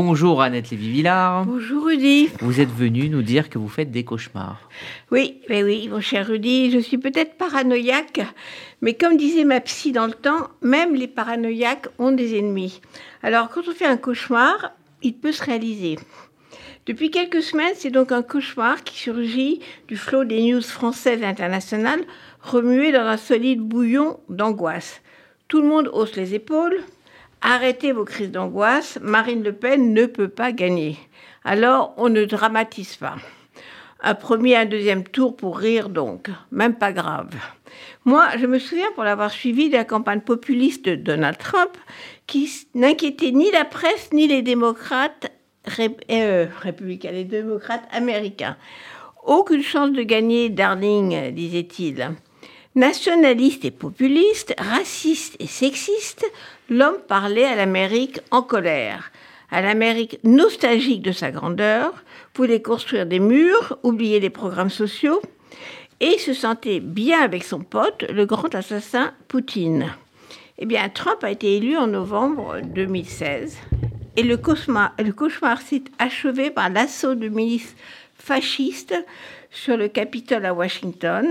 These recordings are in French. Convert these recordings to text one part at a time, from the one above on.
Bonjour Annette Lévy-Villard. Bonjour Rudy. Vous êtes venu nous dire que vous faites des cauchemars. Oui, mais oui, mon cher Rudy, je suis peut-être paranoïaque, mais comme disait ma psy dans le temps, même les paranoïaques ont des ennemis. Alors quand on fait un cauchemar, il peut se réaliser. Depuis quelques semaines, c'est donc un cauchemar qui surgit du flot des news françaises et internationales, remué dans un solide bouillon d'angoisse. Tout le monde hausse les épaules, Arrêtez vos crises d'angoisse, Marine Le Pen ne peut pas gagner. Alors on ne dramatise pas. Un premier, un deuxième tour pour rire donc, même pas grave. Moi, je me souviens pour l'avoir suivi de la campagne populiste de Donald Trump, qui n'inquiétait ni la presse ni les démocrates euh, républicains, les démocrates américains. Aucune chance de gagner, darling, disait-il. Nationaliste et populiste, raciste et sexiste, l'homme parlait à l'Amérique en colère, à l'Amérique nostalgique de sa grandeur, voulait construire des murs, oublier les programmes sociaux, et se sentait bien avec son pote, le grand assassin Poutine. Eh bien, Trump a été élu en novembre 2016 et le cauchemar, le s'est achevé par l'assaut de milices fascistes sur le Capitole à Washington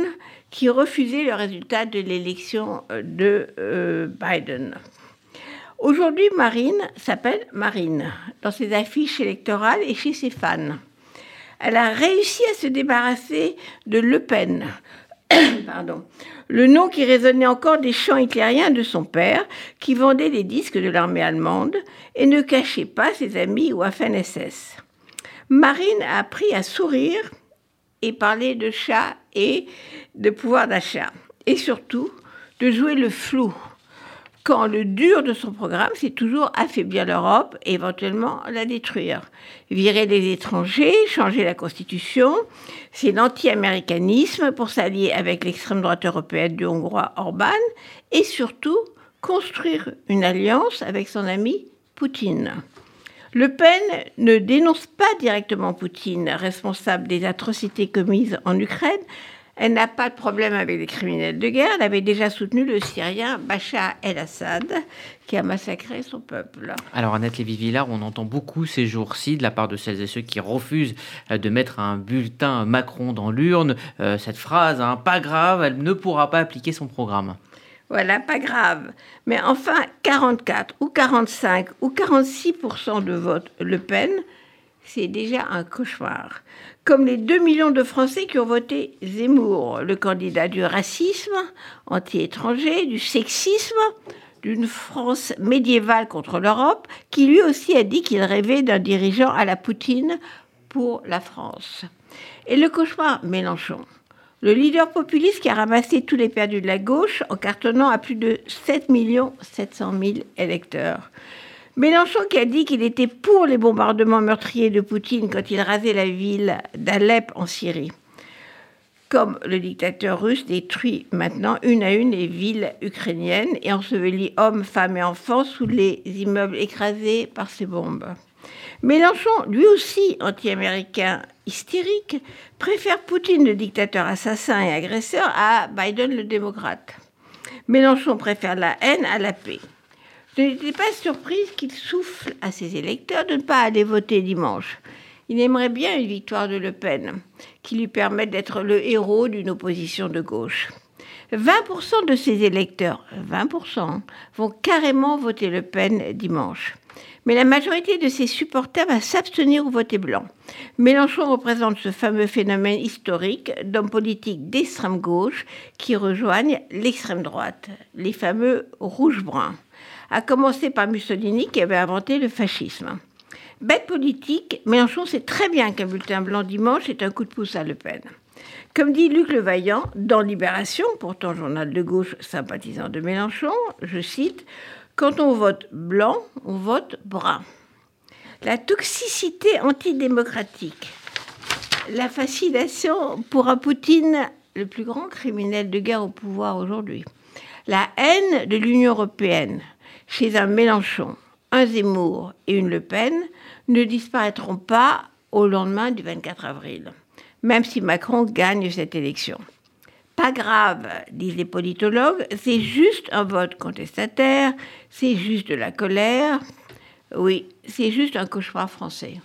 qui refusait le résultat de l'élection euh, de euh, Biden. Aujourd'hui, Marine s'appelle Marine dans ses affiches électorales et chez ses fans. Elle a réussi à se débarrasser de Le Pen, Pardon. le nom qui résonnait encore des chants hitlériens de son père, qui vendait des disques de l'armée allemande et ne cachait pas ses amis ou FNSS. Marine a appris à sourire et parler de chat et de pouvoir d'achat. Et surtout, de jouer le flou. Quand le dur de son programme, c'est toujours affaiblir l'Europe et éventuellement la détruire. Virer les étrangers, changer la Constitution, c'est l'anti-américanisme pour s'allier avec l'extrême droite européenne du Hongrois Orban et surtout construire une alliance avec son ami Poutine. Le Pen ne dénonce pas directement Poutine, responsable des atrocités commises en Ukraine. Elle n'a pas de problème avec les criminels de guerre. Elle avait déjà soutenu le Syrien Bachar el-Assad, qui a massacré son peuple. Alors, Annette Lévy-Villard, on entend beaucoup ces jours-ci de la part de celles et ceux qui refusent euh, de mettre un bulletin Macron dans l'urne, euh, cette phrase, hein, pas grave, elle ne pourra pas appliquer son programme. Voilà, pas grave. Mais enfin, 44 ou 45 ou 46% de vote Le Pen, c'est déjà un cauchemar. Comme les 2 millions de Français qui ont voté Zemmour, le candidat du racisme anti-étranger, du sexisme, d'une France médiévale contre l'Europe, qui lui aussi a dit qu'il rêvait d'un dirigeant à la Poutine pour la France. Et le cauchemar Mélenchon. Le leader populiste qui a ramassé tous les perdus de la gauche en cartonnant à plus de 7 700 000 électeurs. Mélenchon qui a dit qu'il était pour les bombardements meurtriers de Poutine quand il rasait la ville d'Alep en Syrie. Comme le dictateur russe détruit maintenant une à une les villes ukrainiennes et ensevelit hommes, femmes et enfants sous les immeubles écrasés par ses bombes. Mélenchon, lui aussi anti-américain hystérique, préfère Poutine le dictateur assassin et agresseur à Biden le démocrate. Mélenchon préfère la haine à la paix. Je n'étais pas surprise qu'il souffle à ses électeurs de ne pas aller voter dimanche. Il aimerait bien une victoire de Le Pen, qui lui permette d'être le héros d'une opposition de gauche. 20% de ses électeurs, 20%, vont carrément voter Le Pen dimanche mais la majorité de ses supporters va s'abstenir au voter blanc. Mélenchon représente ce fameux phénomène historique d'hommes politiques d'extrême gauche qui rejoignent l'extrême droite, les fameux rouges-bruns, à commencer par Mussolini qui avait inventé le fascisme. Bête politique, Mélenchon sait très bien qu'un bulletin blanc dimanche est un coup de pouce à Le Pen. Comme dit Luc Levaillant dans Libération, pourtant journal de gauche sympathisant de Mélenchon, je cite quand on vote blanc, on vote brun. La toxicité antidémocratique, la fascination pour un Poutine, le plus grand criminel de guerre au pouvoir aujourd'hui, la haine de l'Union européenne chez un Mélenchon, un Zemmour et une Le Pen ne disparaîtront pas au lendemain du 24 avril, même si Macron gagne cette élection. Pas grave, disent les politologues, c'est juste un vote contestataire, c'est juste de la colère. Oui, c'est juste un cauchemar français.